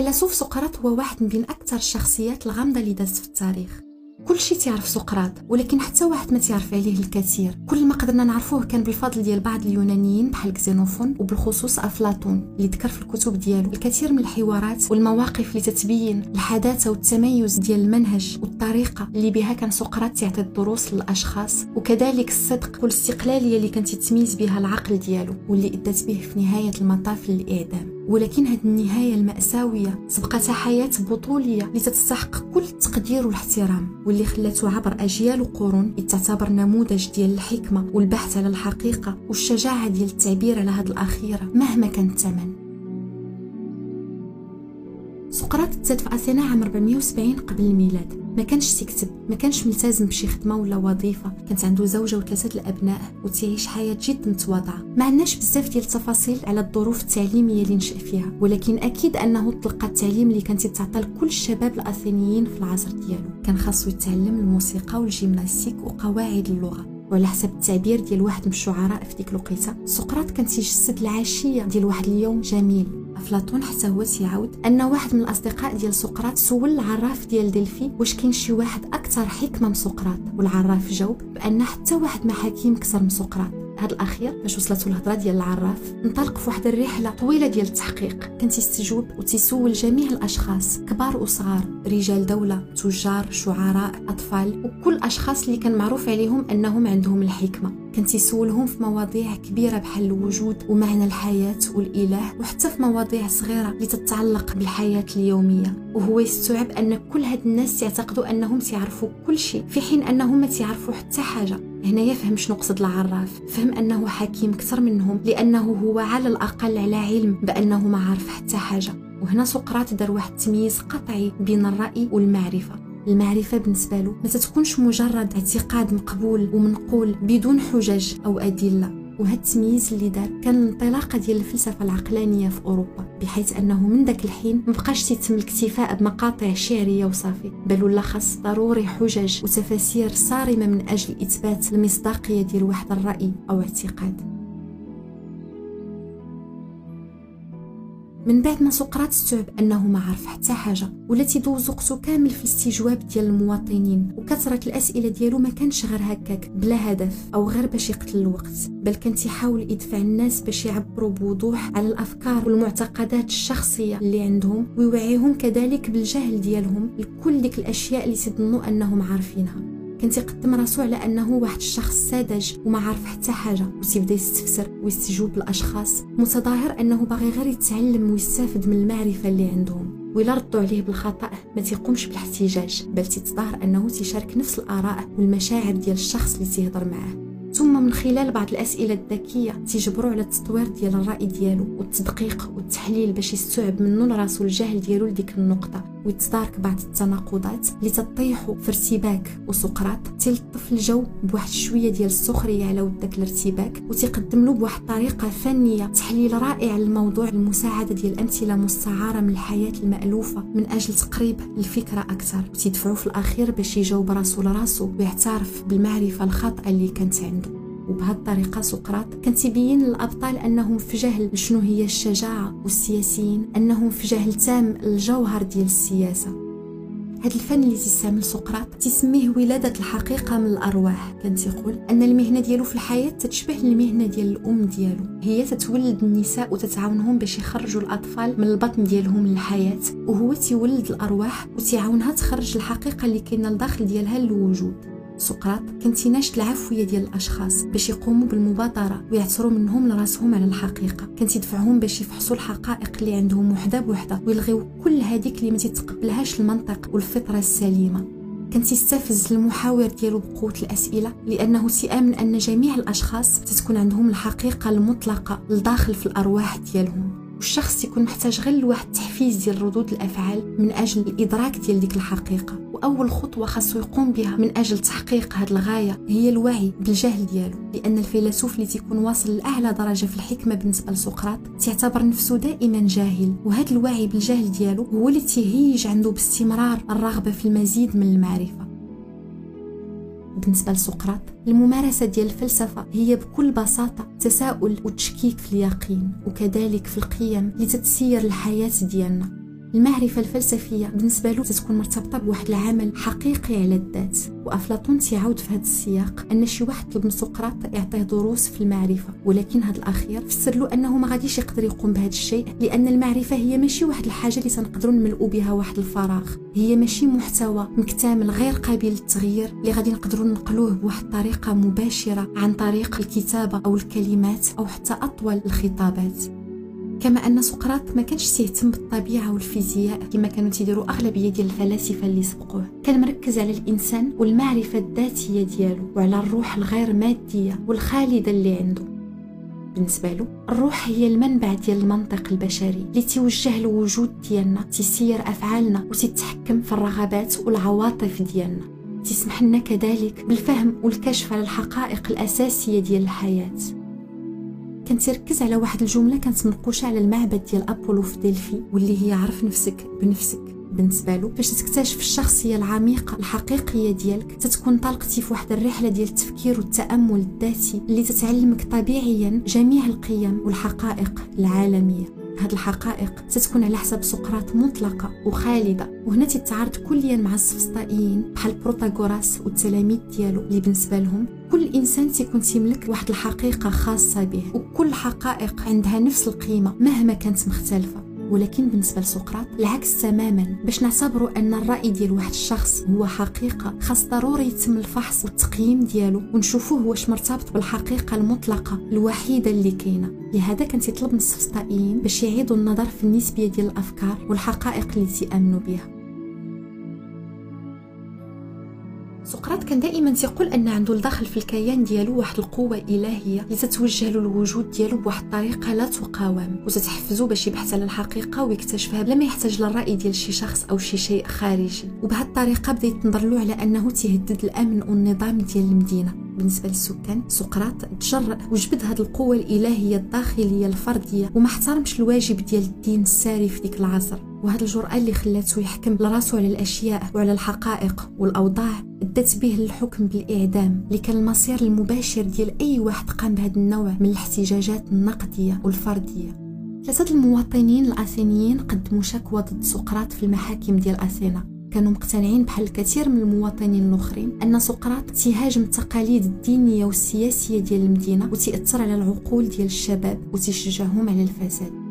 الفيلسوف سقراط هو واحد من أكثر الشخصيات الغامضة اللي دازت في التاريخ. كل شيء تعرف سقراط ولكن حتى واحد ما تعرف عليه الكثير. كل ما قدرنا نعرفوه كان بالفضل ديال بعض اليونانيين بحال كزينوفون وبالخصوص أفلاطون اللي ذكر في الكتب ديالو الكثير من الحوارات والمواقف اللي تتبين الحداثة والتميز ديال المنهج والطريقة اللي بها كان سقراط تعطي الدروس للأشخاص وكذلك الصدق والاستقلالية اللي كانت تتميز بها العقل ديالو واللي أدت به في نهاية المطاف للإعدام. ولكن هذه النهاية المأساوية سبقتها حياة بطولية اللي تستحق كل التقدير والاحترام واللي خلته عبر أجيال وقرون تعتبر نموذج ديال الحكمة والبحث على الحقيقة والشجاعة ديال التعبير على هذه الأخيرة مهما كان الثمن. سقراط تزاد في أثينا عام 470 قبل الميلاد. ما كانش تكتب ما كانش ملتزم بشي خدمة ولا وظيفة. كانت عنده زوجة وثلاثه الأبناء وتعيش حياة جد متواضعة. ما عندناش بزاف ديال التفاصيل على الظروف التعليمية اللي نشأ فيها ولكن أكيد أنه تلقى التعليم اللي كانت تعطى لكل الشباب الأثينيين في العصر ديالو. كان خاصو يتعلم الموسيقى والجيمناستيك وقواعد اللغة. وعلى حسب التعبير ديال واحد من الشعراء في ديك الوقيتة سقراط كان تيجسد العشية ديال واحد اليوم جميل. أفلاطون حتى هو تيعاود أن واحد من الأصدقاء ديال سقراط سول العراف ديال دلفي واش كاين شي واحد أكثر حكمة من سقراط؟ والعراف جاوب بأن حتى واحد ما حكيم كثر من سقراط. هذا الأخير باش وصلته الهضرة ديال العراف انطلق في واحد الرحلة طويلة ديال التحقيق. كان تيستجوب وتيسول جميع الأشخاص كبار وصغار رجال دولة تجار شعراء أطفال وكل الاشخاص اللي كان معروف عليهم أنهم عندهم الحكمة. كان تيسولهم في مواضيع كبيرة بحال الوجود ومعنى الحياة والإله وحتى في مواضيع صغيرة اللي تتعلق بالحياة اليومية. وهو يستوعب أن كل هاد الناس يعتقدوا أنهم تعرفوا كل شيء في حين أنهم ما تعرفوا حتى حاجة. هنا يفهم شنو قصد العراف. فهم أنه حكيم أكثر منهم لأنه هو على الأقل على علم بأنه ما عارف حتى حاجة. وهنا سقراط دار واحد التمييز قطعي بين الرأي والمعرفة. المعرفة بالنسبة له ما تتكونش مجرد اعتقاد مقبول ومنقول بدون حجج أو أدلة. وهذا التمييز اللي دار كان الانطلاقة ديال الفلسفة العقلانية في أوروبا بحيث أنه من ذاك الحين مبقاش تيتم الاكتفاء بمقاطع شعرية وصافي بل ولا خاص ضروري حجج وتفاسير صارمة من أجل إثبات المصداقية ديال واحد الرأي أو اعتقاد. من بعد ما سقراط استوعب أنه ما عرف حتى حاجة ولا تيدوز وقته كامل في الاستجواب ديال المواطنين وكثره الأسئلة ديالو ما كانش غير هكاك بلا هدف أو غير باش يقتل الوقت بل كان تيحاول يدفع الناس باش يعبروا بوضوح على الأفكار والمعتقدات الشخصية اللي عندهم ويوعيهم كذلك بالجهل ديالهم لكل ديك الأشياء اللي تظنوا أنهم عارفينها. كان تيقدم راسو على انه واحد الشخص ساذج وما عارف حتى حاجة وتيبدا يستفسر ويستجوب الأشخاص. متظاهر انه باغي غير يتعلم ويستافد من المعرفة اللي عندهم. وإلا ردوا عليه بالخطأ ما تيقومش بالاحتجاج بل تتظاهر أنه تيشارك نفس الآراء والمشاعر ديال الشخص اللي تيهضر معاه. ثم من خلال بعض الأسئلة الذكية تيجبروا على التطوير ديال الرأي ديالو والتدقيق والتحليل باش يستوعب منه لراسو الجهل ديالو لديك النقطة. ويتدارك بعض التناقضات اللي تطيحوا في ارتباك وسقراط. تلطف الجو بواحد شوية ديال السخرية على ود داك الارتباك وتقدم له بواحد الطريقة فنية تحليل رائع للموضوع المساعدة ديال أمثلة مستعارة من الحياة المألوفة من أجل تقريب الفكرة أكثر. وتدفعو في الأخير باش يجاوب راسو لراسو ويعترف بالمعرفة الخاطئة اللي كانت عنده. وبهذه الطريقة سقراط كان تيبين للأبطال أنهم في جهل. شنو هي الشجاعة والسياسيين؟ أنهم في جهل تام الجوهر ديال السياسة. هذا الفن اللي تستعمل سقراط تسميه ولادة الحقيقة من الأرواح. كان تيقول أن المهنة ديالو في الحياة تتشبه المهنة ديال الأم ديالو. هي تتولد النساء وتتعاونهم باش يخرجوا الأطفال من البطن ديالهم للحياة وهو تيولد الأرواح وتعاونها تخرج الحقيقة اللي كاينة لداخل ديالها للوجود. سقراط كان تيناشد العفويه ديال الأشخاص باش يقوموا بالمبادرة ويعثروا منهم لراسهم على الحقيقة. كان تيدفعهم باش يفحصوا الحقائق اللي عندهم وحدة بوحدة ويلغيو كل هذيك اللي ما تتقبلهاش المنطق والفطرة السليمة. كان تيستفز المحاور ديالو بقوة الأسئلة لأنه تيامن أن جميع الأشخاص تتكون عندهم الحقيقة المطلقة لداخل في الأرواح ديالهم. والشخص يكون محتاج غير لواحد التحفيز ديال ردود الأفعال من أجل الإدراك ديال ديك الحقيقة. وأول خطوة خاصو يقوم بها من أجل تحقيق هذه الغاية هي الوعي بالجهل ديالو. لأن الفيلسوف اللي تيكون واصل لأعلى درجة في الحكمة بالنسبة لسقراط تعتبر نفسه دائما جاهل. وهذا الوعي بالجهل ديالو هو اللي تيهيج عنده باستمرار الرغبة في المزيد من المعرفة. بالنسبة لسقراط الممارسة ديال الفلسفة هي بكل بساطة تساؤل وتشكيك في اليقين وكذلك في القيم لتتسير الحياة ديالنا. المعرفة الفلسفية بالنسبة له تتكون مرتبطة بواحد العمل حقيقي على الذات وأفلاطون تيعاود في هذا السياق أن شي واحد طلب من سقراط يعطيه دروس في المعرفة ولكن هذا الأخير فسر له أنه ما غاديش يقدر يقوم بهذا الشيء لأن المعرفة هي ماشي واحد الحاجة اللي تنقدروا نملؤوا بها واحد الفراغ هي ماشي محتوى مكتمل غير قابل للتغيير اللي غادي نقدروا ننقلوه بواحد الطريقة مباشرة عن طريق الكتابة أو الكلمات أو حتى أطول الخطابات. كما أن سقراط ما كانش تيهتم بالطبيعة والفيزياء كما كانوا تيديروا أغلبية ديال الفلاسفة اللي سبقوه. كان مركز على الإنسان والمعرفة الذاتية ديالو وعلى الروح الغير مادية والخالدة اللي عنده. بالنسبة له الروح هي المنبع ديال المنطق البشري اللي تيوجه الوجود ديالنا تيسير أفعالنا وتتحكم في الرغبات والعواطف ديالنا. تسمح لنا كذلك بالفهم والكشف على الحقائق الأساسية ديال الحياة. كان تركز على واحد الجملة كانت منقوشه على المعبد ديال ابولو في دلفي واللي هي عرف نفسك بنفسك بالنسبة له. باش تكتشف الشخصية العميقة الحقيقية ديالك تتكون طلقتي في واحد الرحلة ديال التفكير والتأمل الذاتي اللي تتعلمك طبيعيا جميع القيم والحقائق العالمية. هاد الحقائق تتكون على حساب سقراط مطلقة وخالدة وهنا تتعارض كليا مع السفسطائيين بحال بروتاغوراس والتلاميذ ديالو اللي بالنسبة لهم كل إنسان تيكون تيملك واحد الحقيقة خاصة به وكل الحقائق عندها نفس القيمة مهما كانت مختلفة. ولكن بالنسبة لسقراط العكس تماما. باش نعتبروا أن الرأي ديال واحد الشخص هو حقيقة خاص ضروري يتم الفحص والتقييم ديالو ونشوفوه واش مرتبط بالحقيقة المطلقة الوحيدة اللي كاينة. لهذا كان تيطلب من السفسطائيين باش يعيدوا النظر في النسبية ديال الأفكار والحقائق اللي تيأمنوا بها. كان دائما تيقول أن عنده الداخل في الكيان ديالو واحد القوة إلهية اللي تتوجه له الوجود ديالو بواحد الطريقة لا تقاوم وتتحفزو باش يبحث على الحقيقة ويكتشفها بلا ما يحتاج للرأي ديال شي شخص أو شي شيء خارجي وبهذه الطريقة بدا يتنظر له على أنه تيهدد الأمن والنظام ديال المدينة. بالنسبة للسكان سقراط تجرأ وجبد هذه القوة الإلهية الداخلية الفردية وما احترمش الواجب ديال الدين الساري في ديك العصر. وهذه الجرأة اللي خلاته يحكم لراسو على الأشياء وعلى الحقائق والأوضاع ادت به للحكم بالإعدام اللي كان المصير المباشر ديال أي واحد قام بهذا النوع من الاحتجاجات النقدية والفردية. ثلاثة المواطنين الأثينيين قدموا شكوى ضد سقراط في المحاكم ديال أثينا. كانوا مقتنعين بحال الكثير من المواطنين الأخرين أن سقراط تيهاجم التقاليد الدينية والسياسية ديال المدينة وتأثر على العقول ديال الشباب وتشجعهم على الفساد.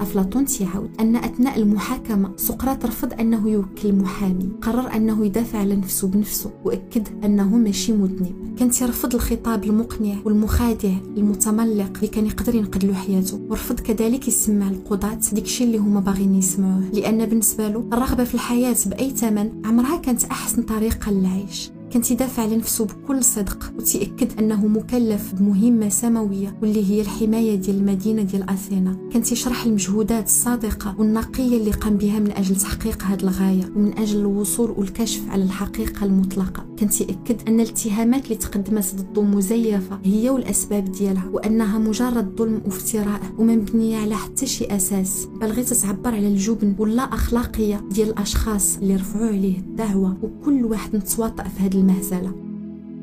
أفلاطون تيعاود أن أثناء المحاكمة سقراط رفض أنه يوكل محامي قرر أنه يدافع على نفسه بنفسه وأكد أنه ماشي مذنب. كان تيرفض الخطاب المقنع والمخادع المتملق اللي كان يقدر ينقذ له حياته ورفض كذلك يسمع القضاة داكشي اللي هما باغيين يسمعوه لأن بالنسبة له الرغبة في الحياة بأي ثمن عمرها كانت أحسن طريقة للعيش. كان تيدافع على نفسه بكل صدق وتيأكد أنه مكلف بمهمة سماوية واللي هي الحماية ديال المدينة ديال أثينا. كان تيشرح المجهودات الصادقة والنقية اللي قام بها من أجل تحقيق هذه الغاية ومن أجل الوصول والكشف على الحقيقة المطلقة. كان تيأكد أن الاتهامات اللي تقدمت ضده مزيفة هي والأسباب ديالها وأنها مجرد ظلم وافتراء وما مبنية على حتى شي أساس. بل غير تتعبر على الجبن واللا أخلاقية ديال الأشخاص اللي رفعوا عليه الدعوة وكل واحد متواطئ في هذه المهزلة.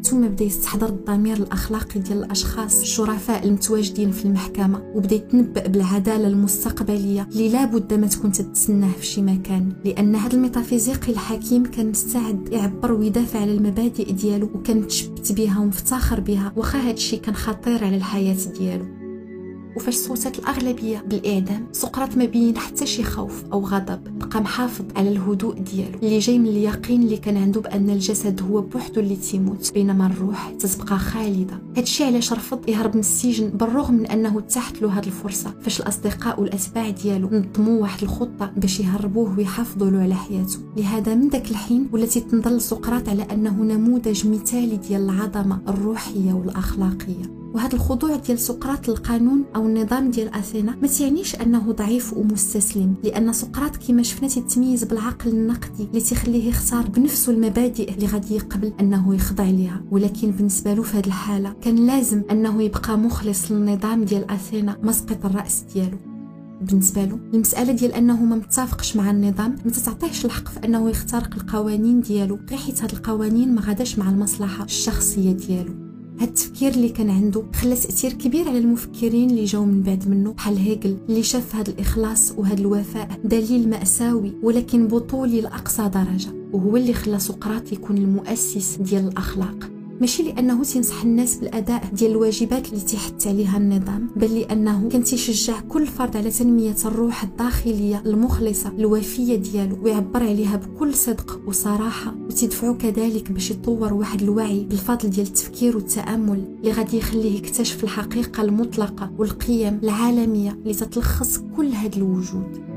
ثم بدا يستحضر الضمير الأخلاقي ديال الأشخاص الشرفاء المتواجدين في المحكمة وبدا يتنبأ بالعدالة المستقبلية اللي لابد ما تكون تتسناه في شي مكان. لأن هذا الميتافيزيقي الحكيم كان مستعد يعبر ويدافع على المبادئ ديالو وكان متشبت بها ومفتخر بها واخا هادشي كان خطير على الحياة ديالو. وفاش صوتت الأغلبية بالإعدام سقراط ما بين حتى شي خوف أو غضب بقى محافظ على الهدوء ديالو. اللي جاي من اليقين اللي كان عنده بأن الجسد هو بوحدو اللي تيموت بينما الروح تتبقى خالدة. هادشي علاش رفض يهرب من السجن بالرغم من أنه تحت له هاد الفرصة. فاش الأصدقاء والأتباع ديالو نظموا واحد الخطة باش يهربوه ويحافظوا له على حياته. لهذا من داك الحين والتي تنظل سقراط على أنه نموذج مثالي ديال العظمة الروحية والأخلاقية. وهذا الخضوع ديال سقراط للقانون أو النظام ديال آثينا ما تعنيش أنه ضعيف ومستسلم لأن سقراط كما شفنا تتميز بالعقل النقدي اللي تخليه يختار بنفسه المبادئ اللي غادي يقبل أنه يخضع لها ولكن بالنسبة له في هذه الحالة كان لازم أنه يبقى مخلص للنظام ديال آثينا مسقط الرأس ديالو. بالنسبة له المسألة ديال أنه ما متفقش مع النظام ما تتعطيهش الحق في أنه يخترق القوانين ديالو. غير حيت هاد القوانين ما غاداش مع المصلحة الشخصية ديالو. هاد التفكير اللي كان عنده خلى تأثير كبير على المفكرين اللي جاو من بعد منه بحال هيجل اللي شاف هاد الإخلاص وهاد الوفاء دليل مأساوي ولكن بطولي لأقصى درجة وهو اللي خلى سقراط يكون المؤسس ديال الأخلاق. ماشي لأنه تنصح الناس بالأداء ديال الواجبات اللي تيحث عليها النظام بل لأنه كان تيشجع كل فرد على تنمية الروح الداخلية المخلصة الوفيه ديالو ويعبر عليها بكل صدق وصراحة وتدفعو كذلك باش يطور واحد الوعي بالفضل ديال التفكير والتأمل اللي غادي يخليه يكتشف الحقيقة المطلقة والقيم العالمية اللي تتلخص كل هذا الوجود.